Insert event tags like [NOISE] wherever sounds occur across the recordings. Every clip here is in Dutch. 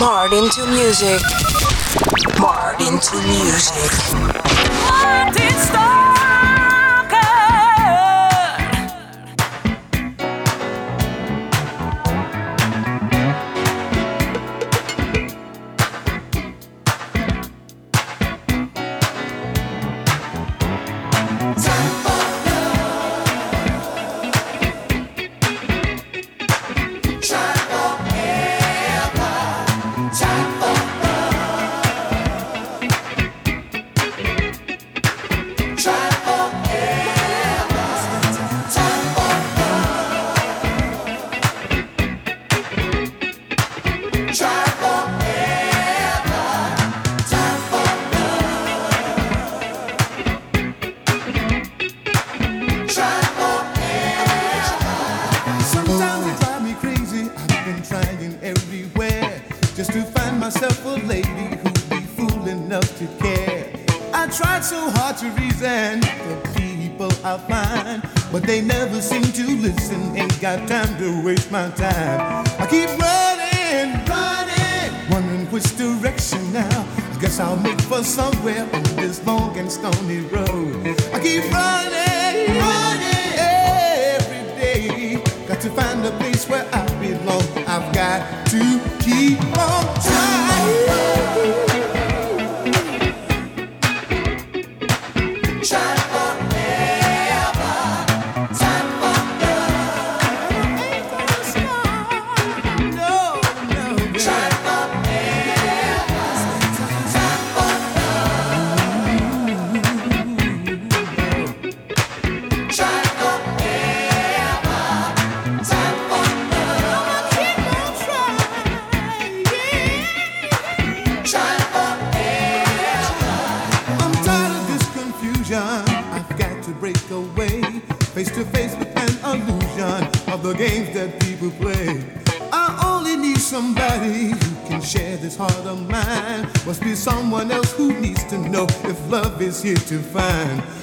Marred into music. Marred into music. Martin Starr. you to find.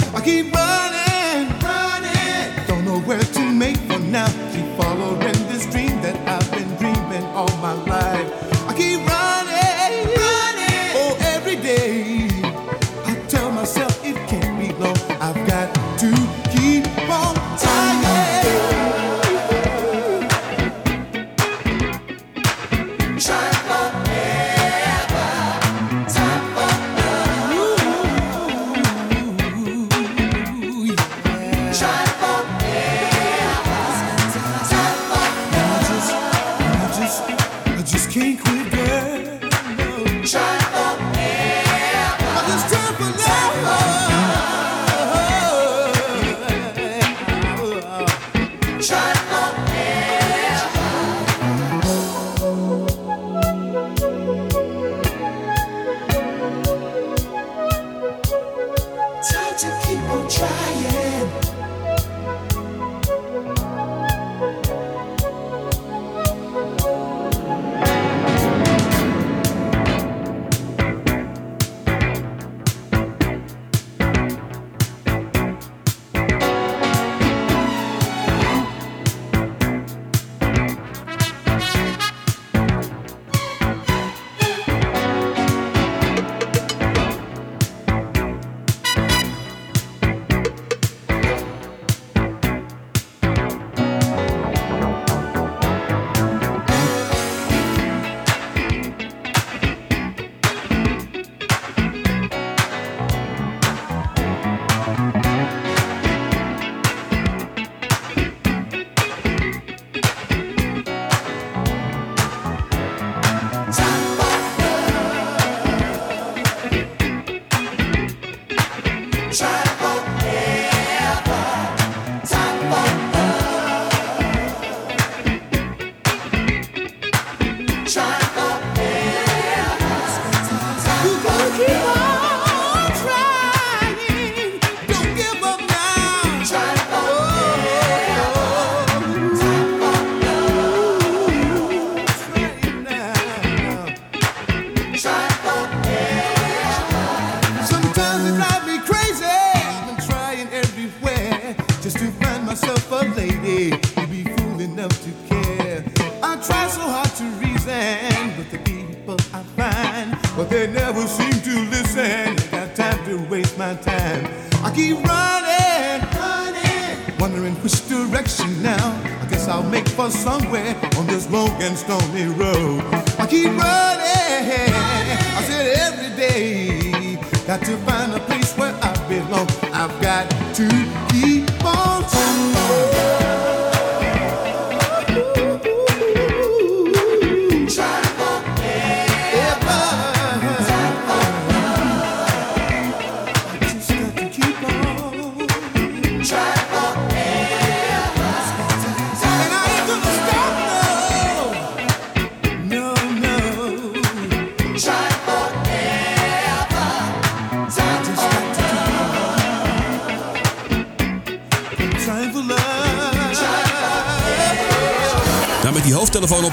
Got to find a place where I belong. I've got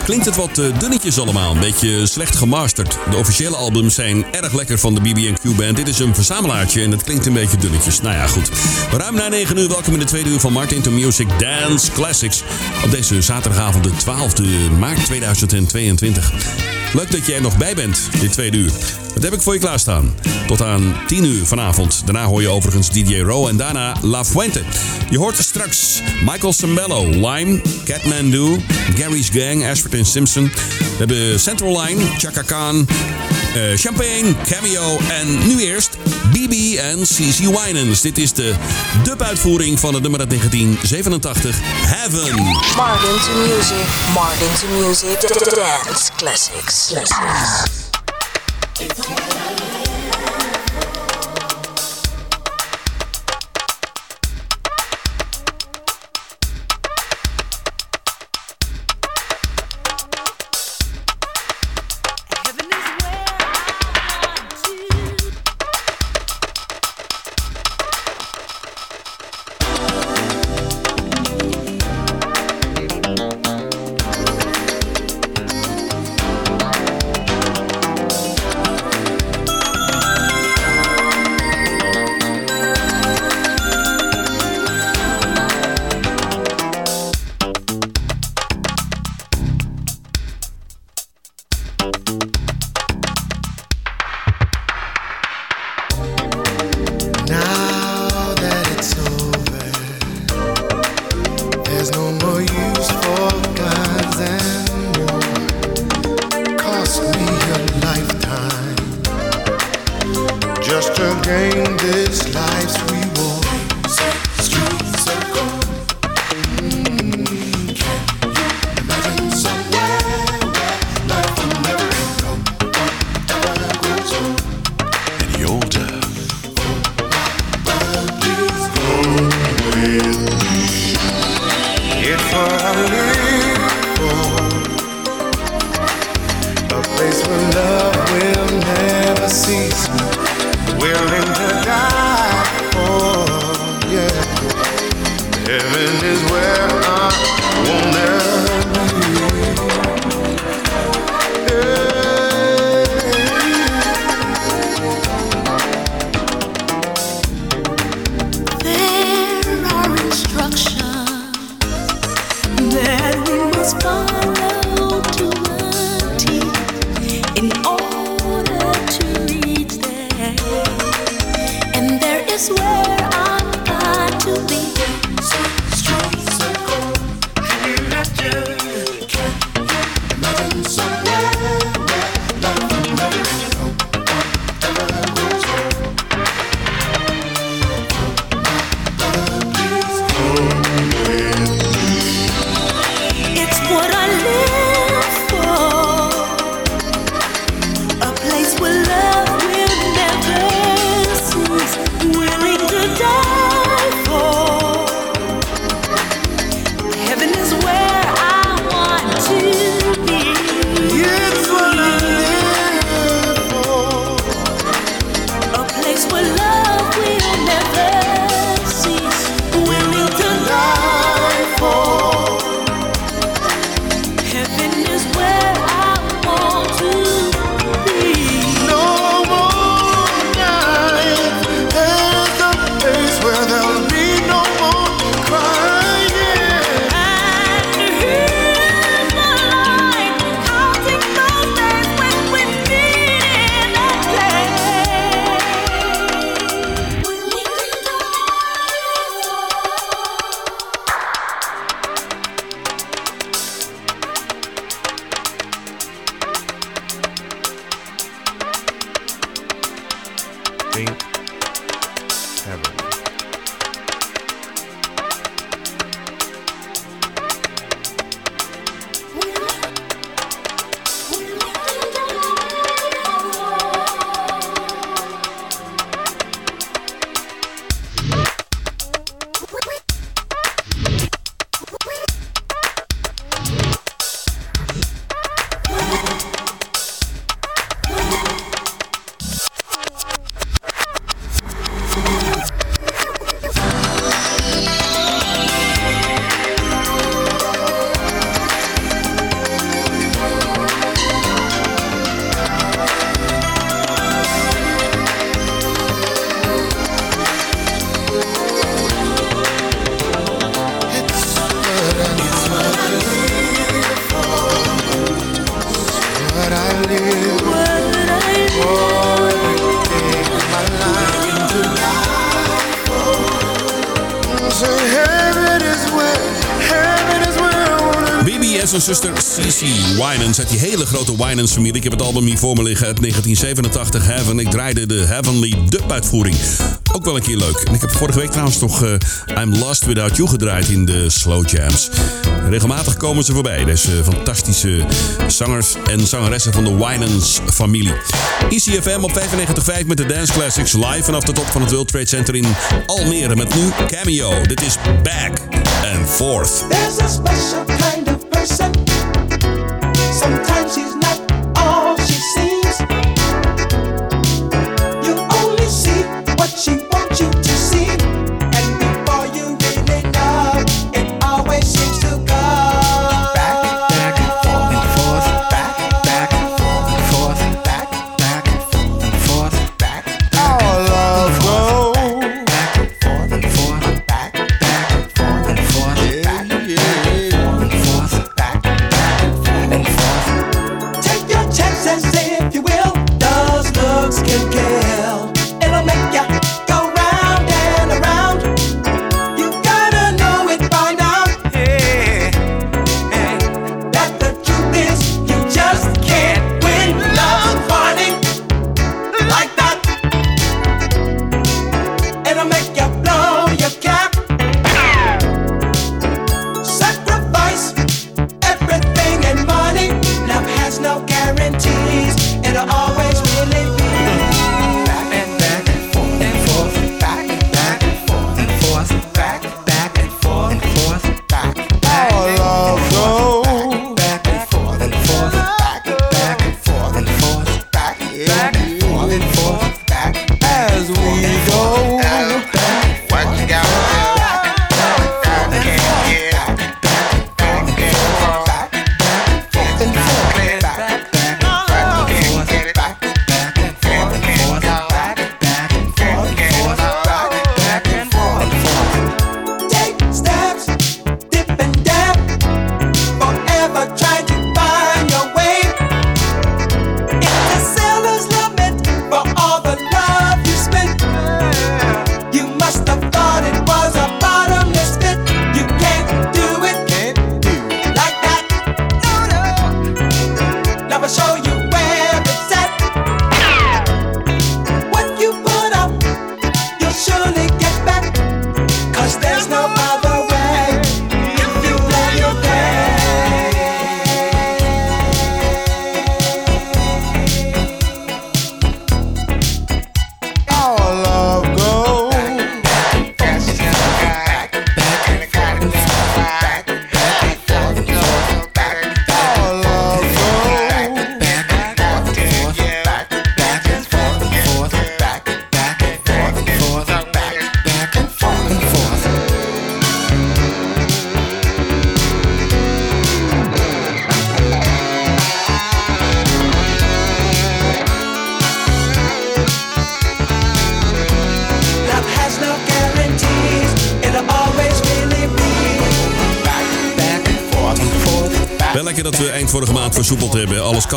klinkt het wat uh, dunnetjes allemaal. Een beetje slecht gemasterd. De officiële albums zijn erg lekker van de BB&Q Band. Dit is een verzamelaartje en het klinkt een beetje dunnetjes. Nou ja, goed. Ruim na 9 uur, welkom in de tweede uur van Martin to Music Dance Classics. Op deze zaterdagavond de 12e maart 2022. Leuk dat je er nog bij bent, dit tweede uur. Wat heb ik voor je klaarstaan? Tot aan 10 uur vanavond. Daarna hoor je overigens DJ Row en daarna La Fuente. Je hoort straks Michael Sambello, Lime, Catmandu, Gary's Gang, Ashford en Simpson. We hebben Central Line, Chaka Khan, uh, Champagne, Cameo en nu eerst BB en CC Winans. Dit is de dub-uitvoering van het nummer uit 1987, Heaven. Martin to Music, Martin to Music, Dance Classics. Classics. de Winans familie. Ik heb het album hier voor me liggen uit 1987, Heaven. Ik draaide de Heavenly Dub-uitvoering. Ook wel een keer leuk. En ik heb vorige week trouwens nog eh, I'm Lost Without You gedraaid in de Slow Jams. Regelmatig komen ze voorbij, deze fantastische zangers en zangeressen van de Winans familie. ICFM op 95.5 met de Dance Classics live vanaf de top van het World Trade Center in Almere met nu Cameo. Dit is Back and Forth. There's a special kind of person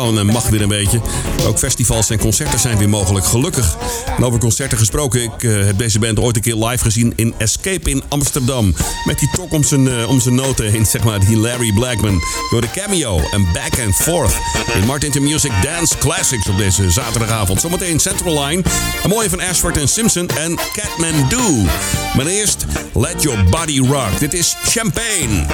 en eh, mag weer een beetje. Ook festivals en concerten zijn weer mogelijk, gelukkig. En over concerten gesproken, ik eh, heb deze band ooit een keer live gezien in Escape in Amsterdam. Met die tok om zijn, eh, om zijn noten heen, [LAUGHS] zeg maar, die Larry Blackman. Door de cameo en back and forth. In Martin to Music Dance Classics op deze zaterdagavond. Zometeen Central Line. Een mooie van Ashford en Simpson en Catman Do. Maar eerst, Let Your Body Rock. Dit is Champagne.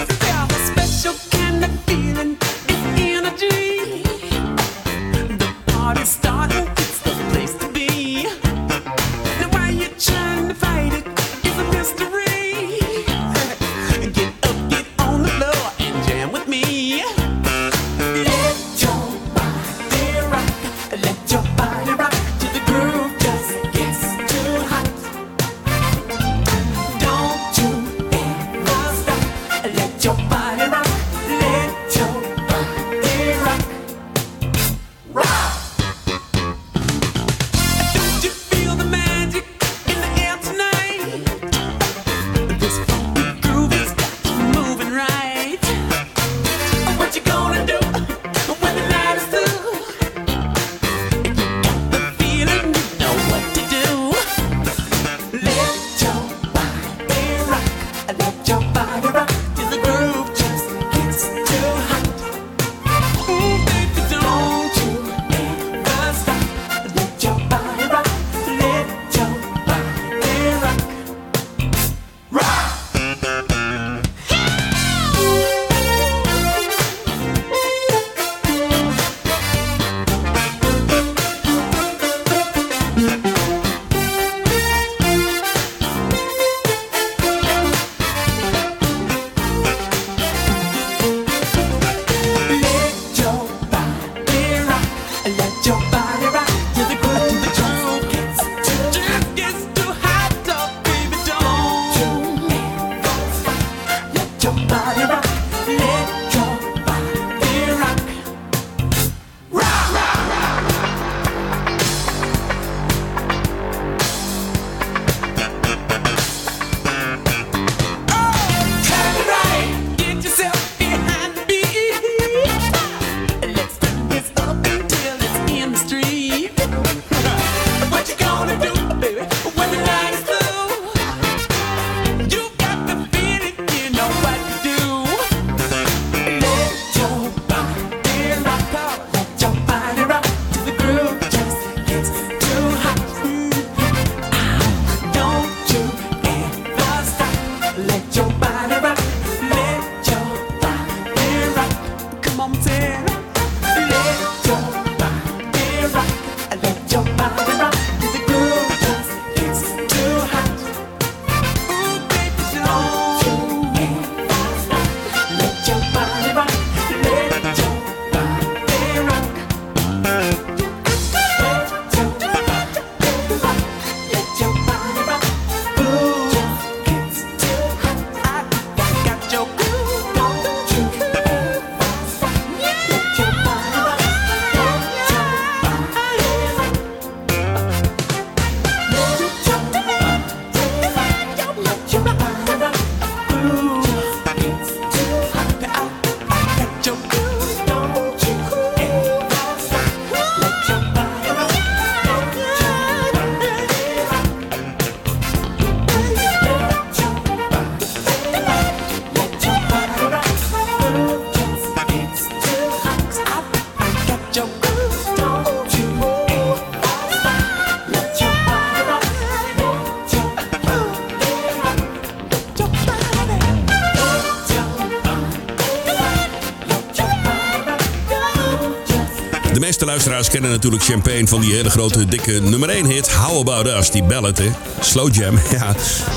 meeste luisteraars kennen natuurlijk Champagne van die hele grote, dikke nummer 1 hit. How About Us, die ballad, hè? Slow Jam, [LAUGHS] ja.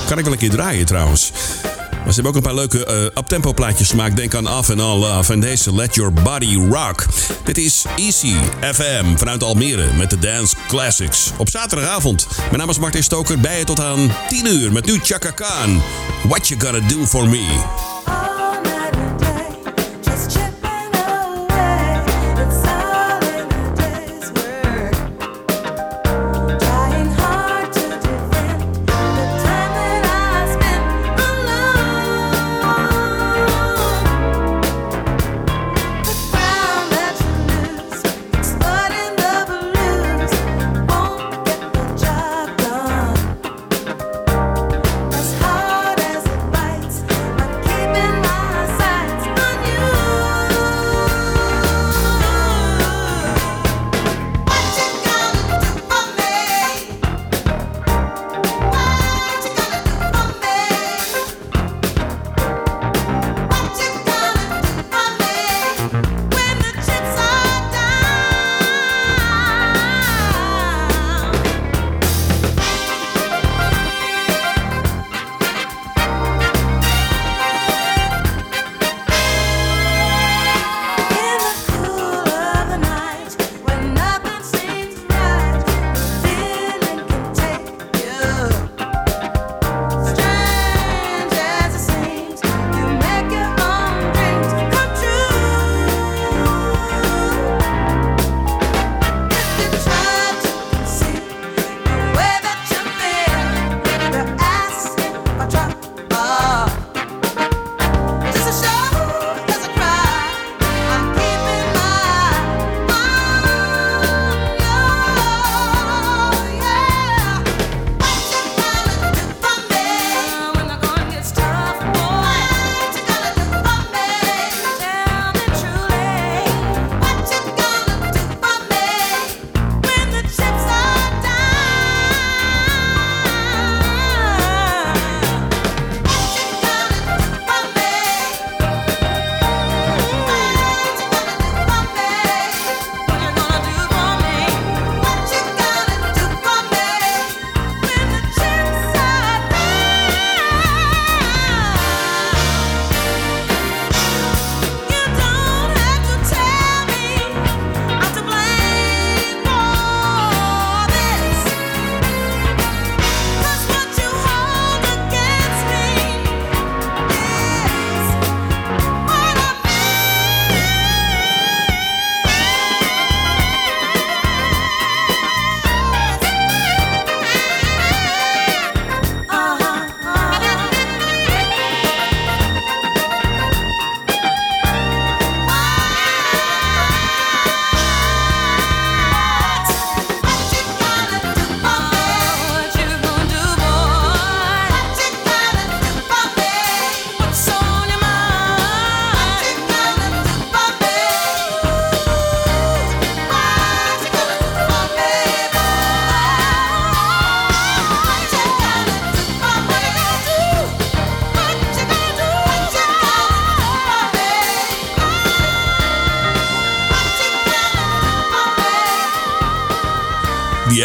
Kan ik wel een keer draaien trouwens. Maar ze hebben ook een paar leuke uh, uptempo plaatjes gemaakt. Denk aan Af and All Love en deze Let Your Body Rock. Dit is Easy FM vanuit Almere met de Dance Classics. Op zaterdagavond. Mijn naam is Martin Stoker. Bij je tot aan 10 uur met nu Chaka Khan. What You Gotta Do For Me.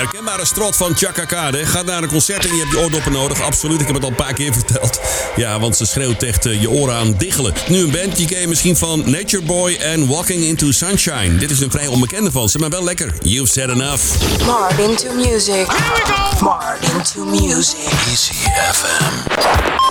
herkenbare strot van Chaka Khan. Ga naar een concert en je hebt je oordoppen nodig. Absoluut, ik heb het al een paar keer verteld. Ja, want ze schreeuwt echt je oren aan diggelen. Nu een band, die ken je misschien van Nature Boy en Walking Into Sunshine. Dit is een vrij onbekende van ze, maar wel lekker. You've said enough. To music. Here we go. Music. Easy FM.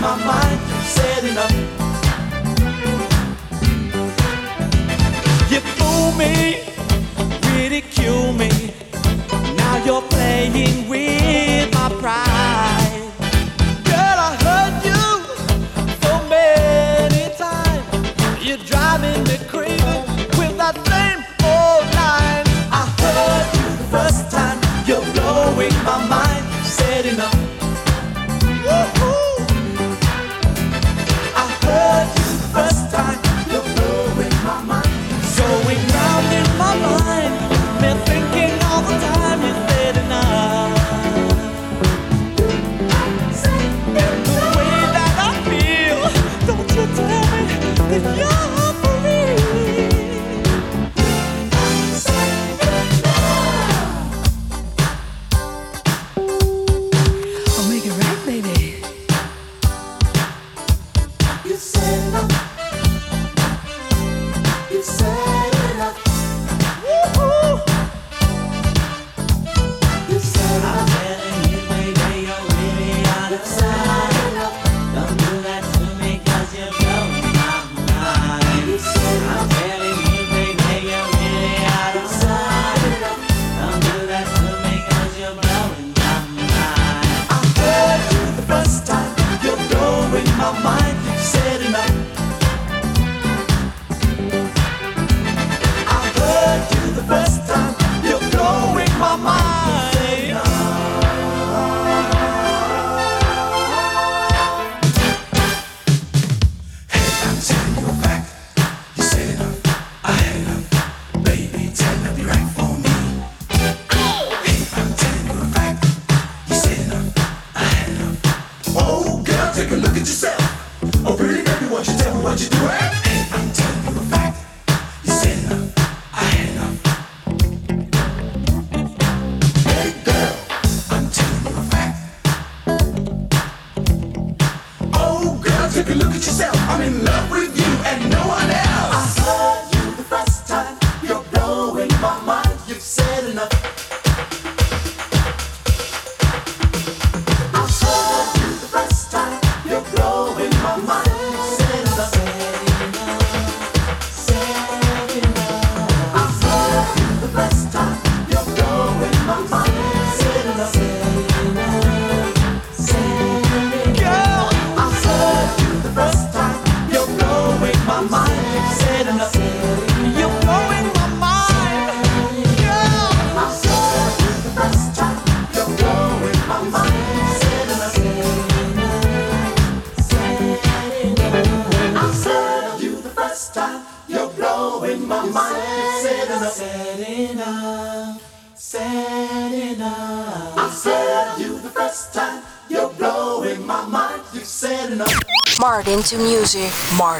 my mind, said enough. You fool me, ridicule me. Now you're playing with.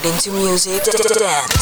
into music, dance.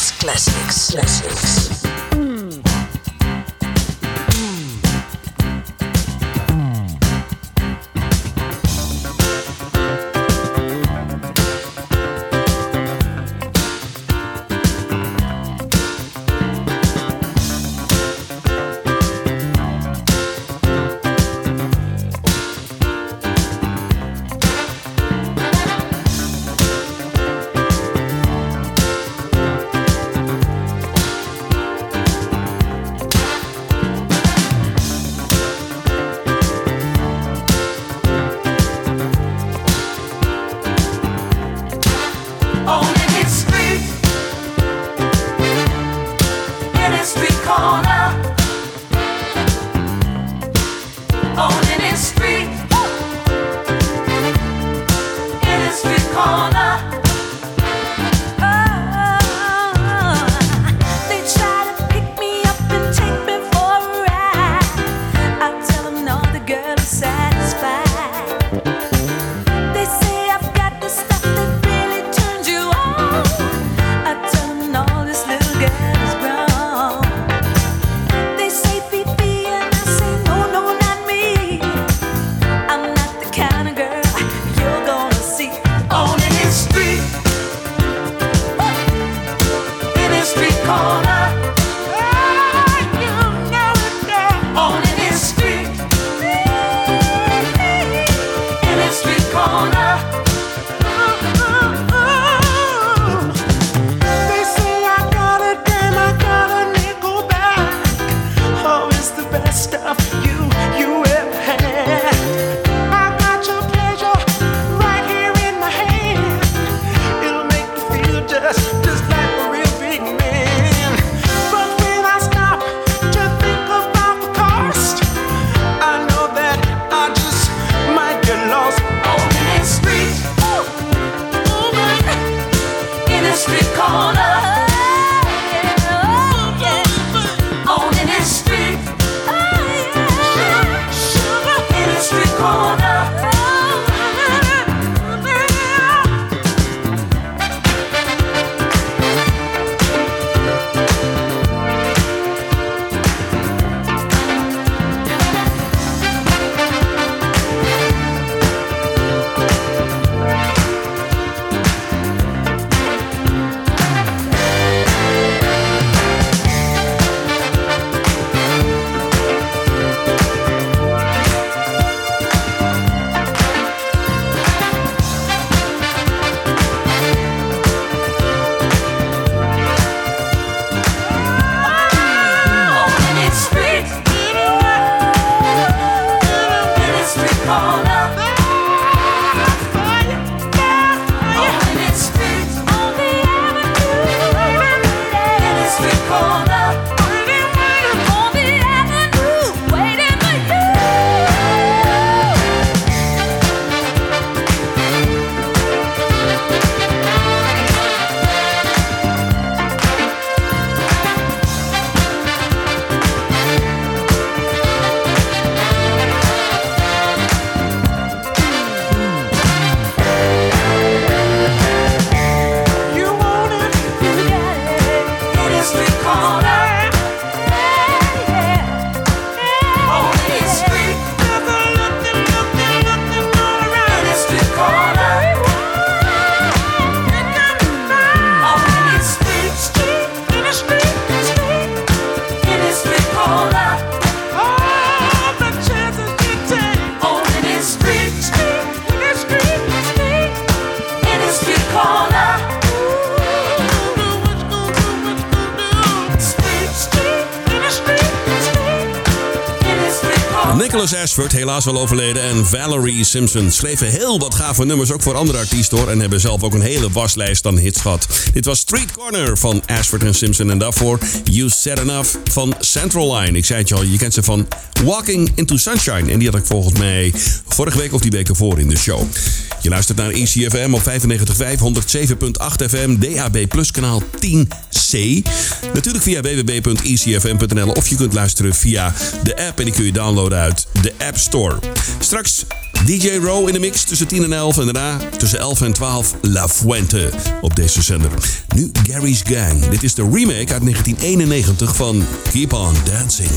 Ashford, helaas al overleden, en Valerie Simpson schreven heel wat gave nummers, ook voor andere artiesten hoor, en hebben zelf ook een hele waslijst aan hits gehad. Dit was Street Corner van Ashford en Simpson en daarvoor You Said Enough van Central Line. Ik zei het je al, je kent ze van Walking Into Sunshine en die had ik volgens mij vorige week of die week ervoor in de show. Je luistert naar ECFM op 95.5, 107.8 FM, DAB Plus kanaal 10C. Natuurlijk via www.ecfm.nl of je kunt luisteren via de app en die kun je downloaden uit de App Store. Straks DJ Row in de mix tussen 10 en 11 en daarna tussen 11 en 12 La Fuente op deze zender. Nu Gary's Gang. Dit is de remake uit 1991 van Keep On Dancing.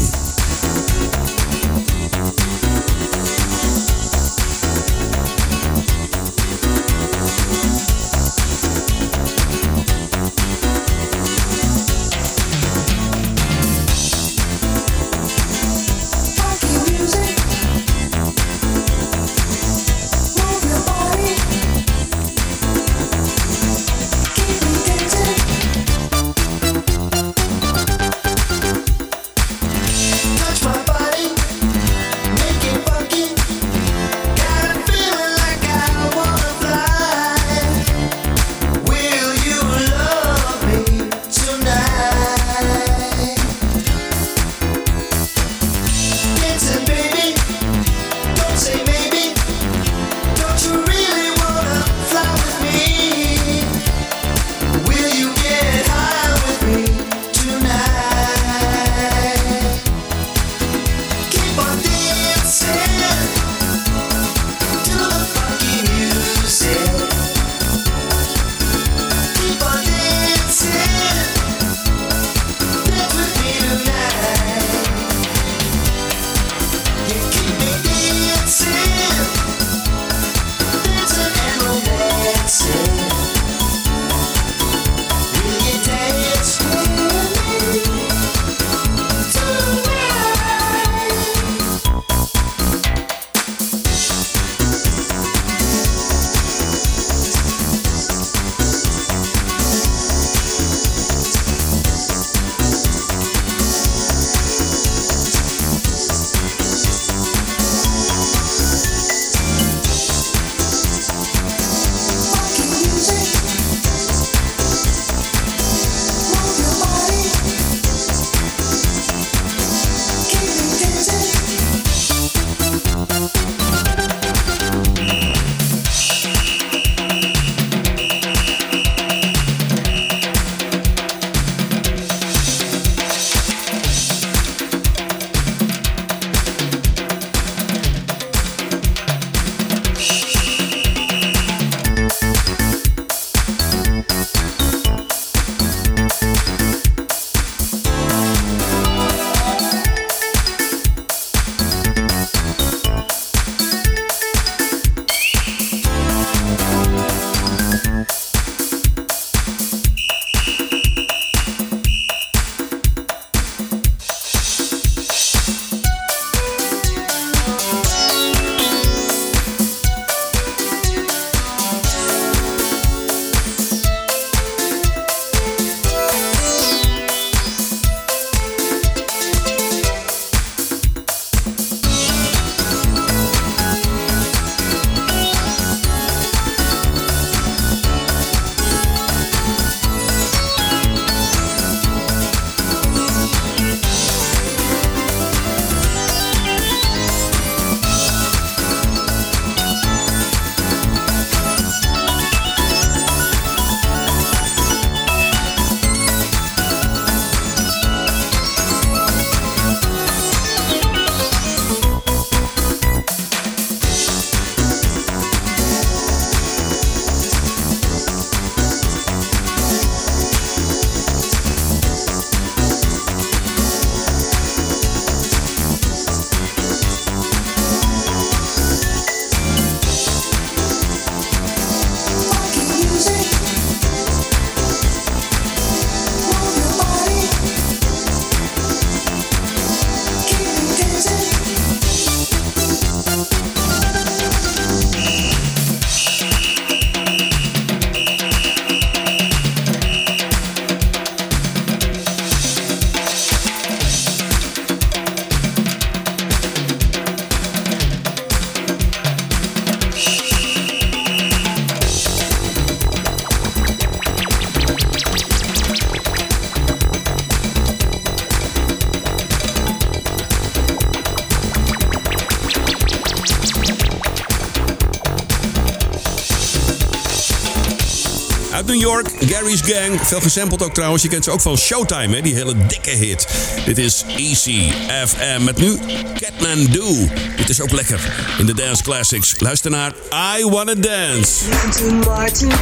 Gang. Veel gesampled ook trouwens. Je kent ze ook van Showtime, hè? die hele dikke hit. Dit is Easy FM met nu Catman Do. Dit is ook lekker in de Dance Classics. Luister naar I Wanna Dance.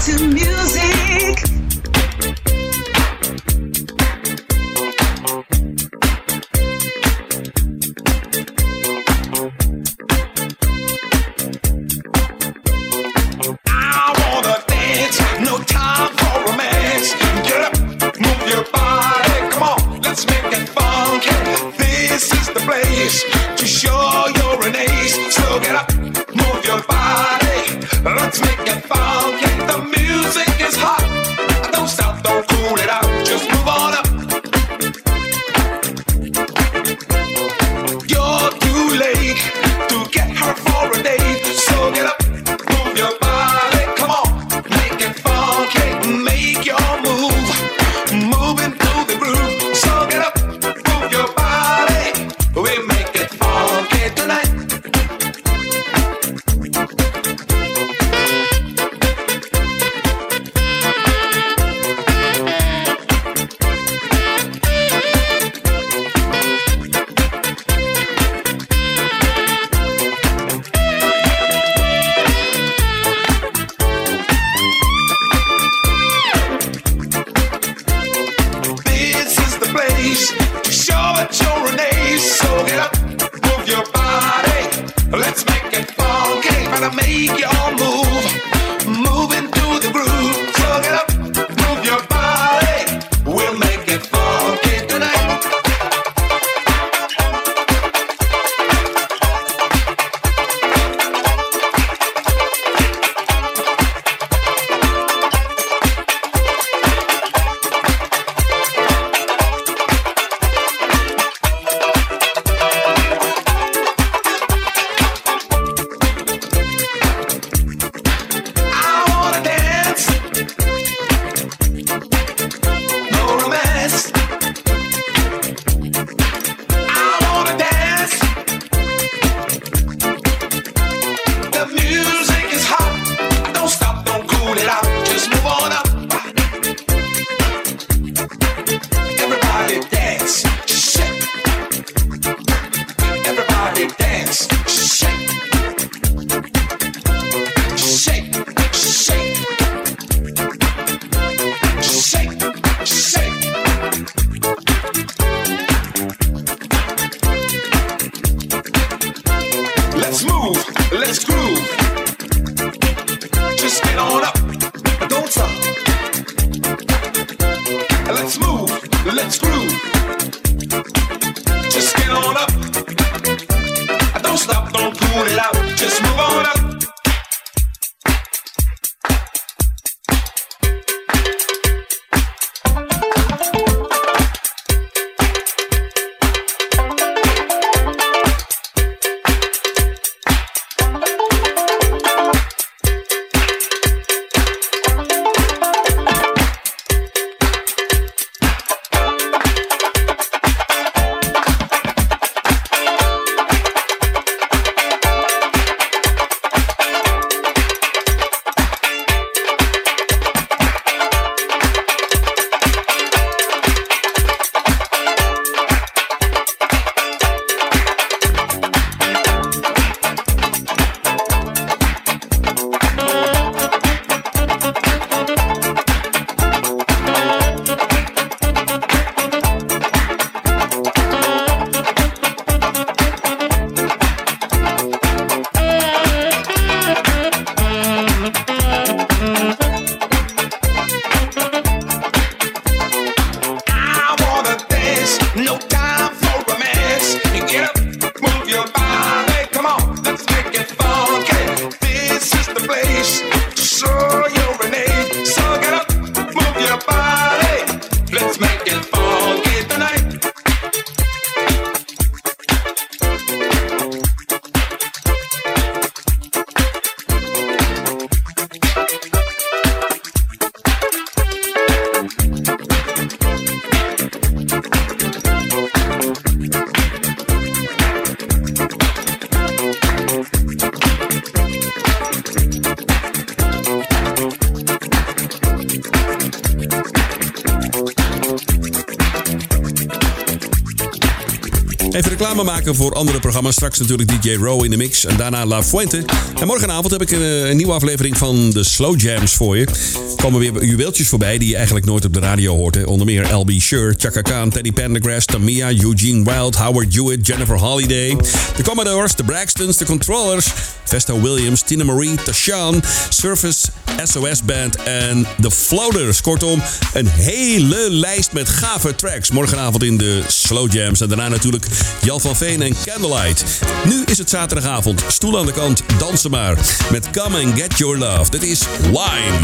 To music. Maken voor andere programma's. Straks natuurlijk DJ Row in de mix en daarna La Fuente. En morgenavond heb ik een, een nieuwe aflevering van de Slow Jams voor je. Komen weer juweeltjes voorbij die je eigenlijk nooit op de radio hoort. Onder meer LB Sure, Chaka Khan, Teddy Pendergrass, Tamia, Eugene Wild, Howard Hewitt, Jennifer Holiday. De Commodores, de Braxtons, de Controllers, Vesta Williams, Tina Marie, Tashawn, Surface, SOS Band en The Floaters. Kortom, een hele lijst met gave tracks. Morgenavond in de Slow Jams. En daarna natuurlijk Jan van Veen en Candlelight. Nu is het zaterdagavond. Stoel aan de kant, dansen maar. Met Come and Get Your Love. Dit is Lime.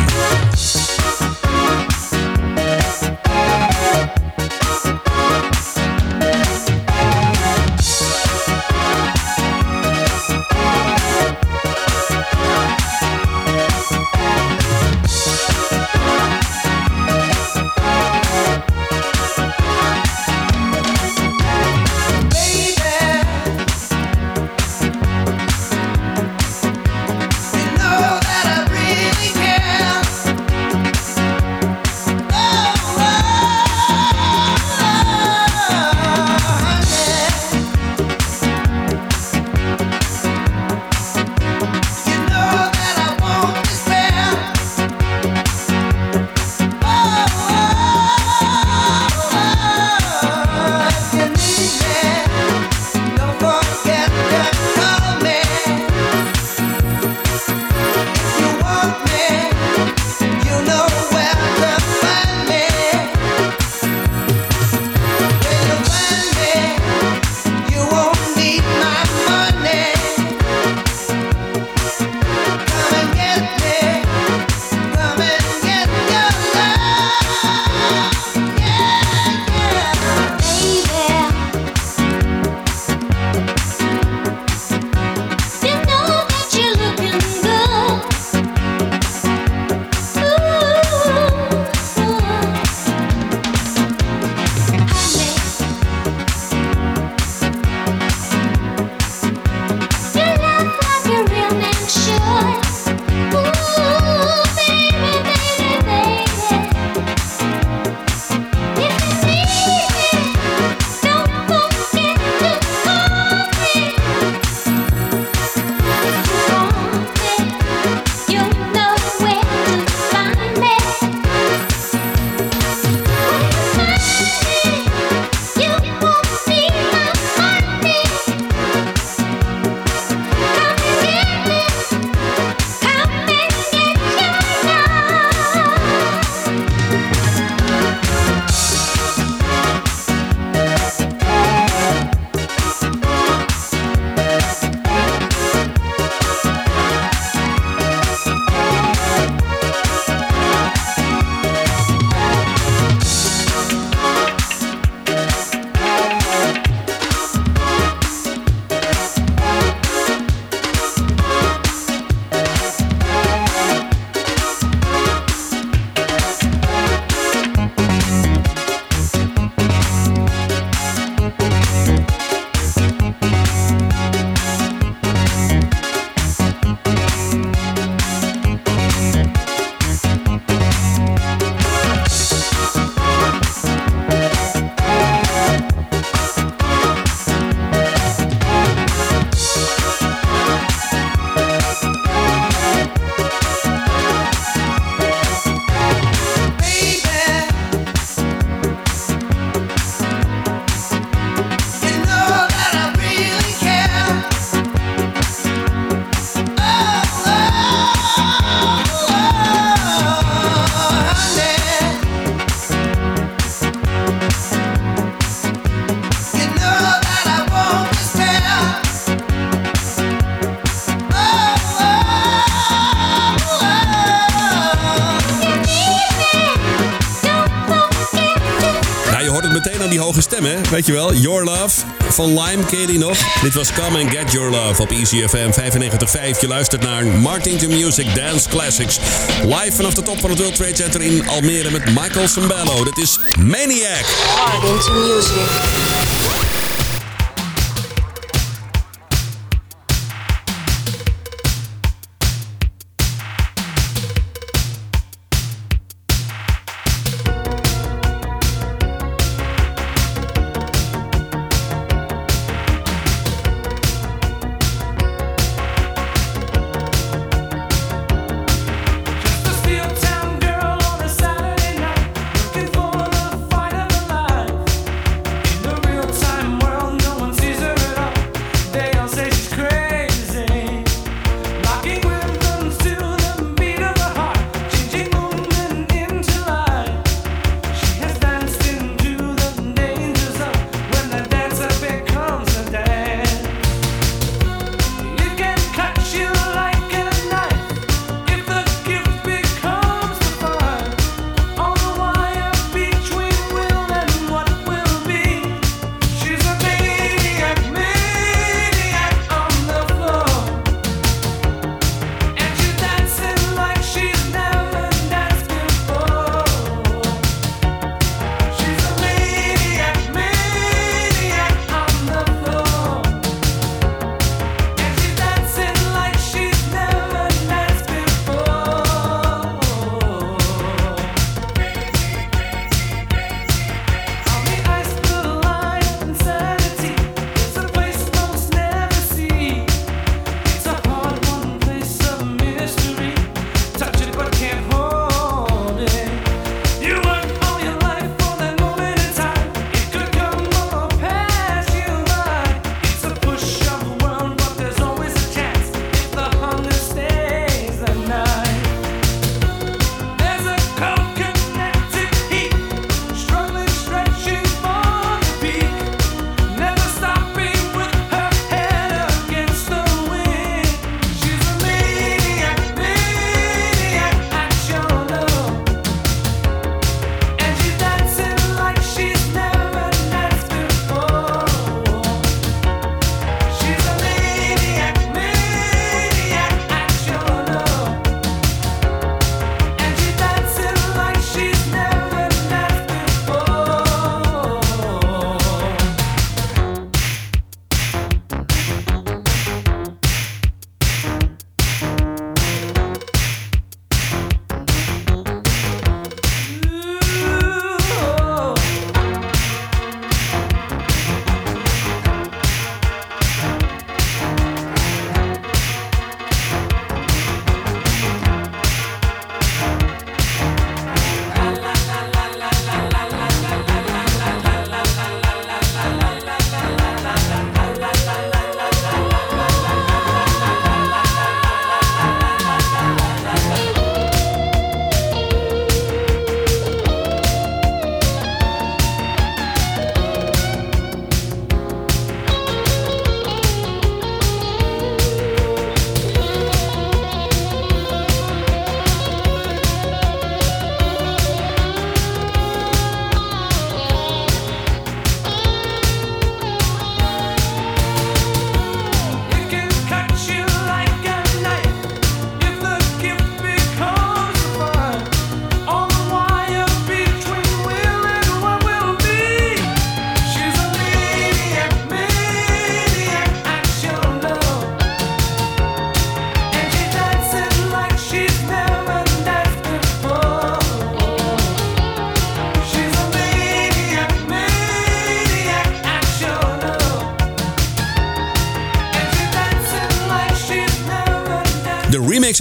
Weet je wel, Your Love van Lime, ken nog? Dit was Come and Get Your Love op Easy FM 95.5. Je luistert naar Martin to Music Dance Classics. Live vanaf de top van het World Trade Center in Almere met Michael Sambello. Dit is Maniac. Martin to Music.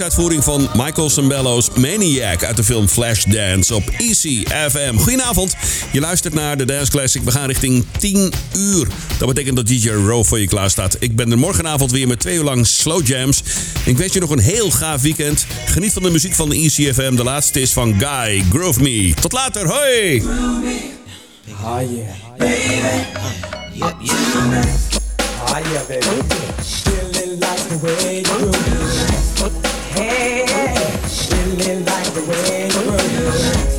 uitvoering van Michael Sambello's Maniac uit de film Flashdance op Easy FM. Goedenavond, je luistert naar de Dance Classic. We gaan richting 10 uur. Dat betekent dat DJ Row voor je klaar staat. Ik ben er morgenavond weer met twee uur lang slow jams. Ik wens je nog een heel gaaf weekend. Geniet van de muziek van de Easy FM. De laatste is van Guy Groove Me. Tot later, hoi! Like the way you. feeling like the way you were.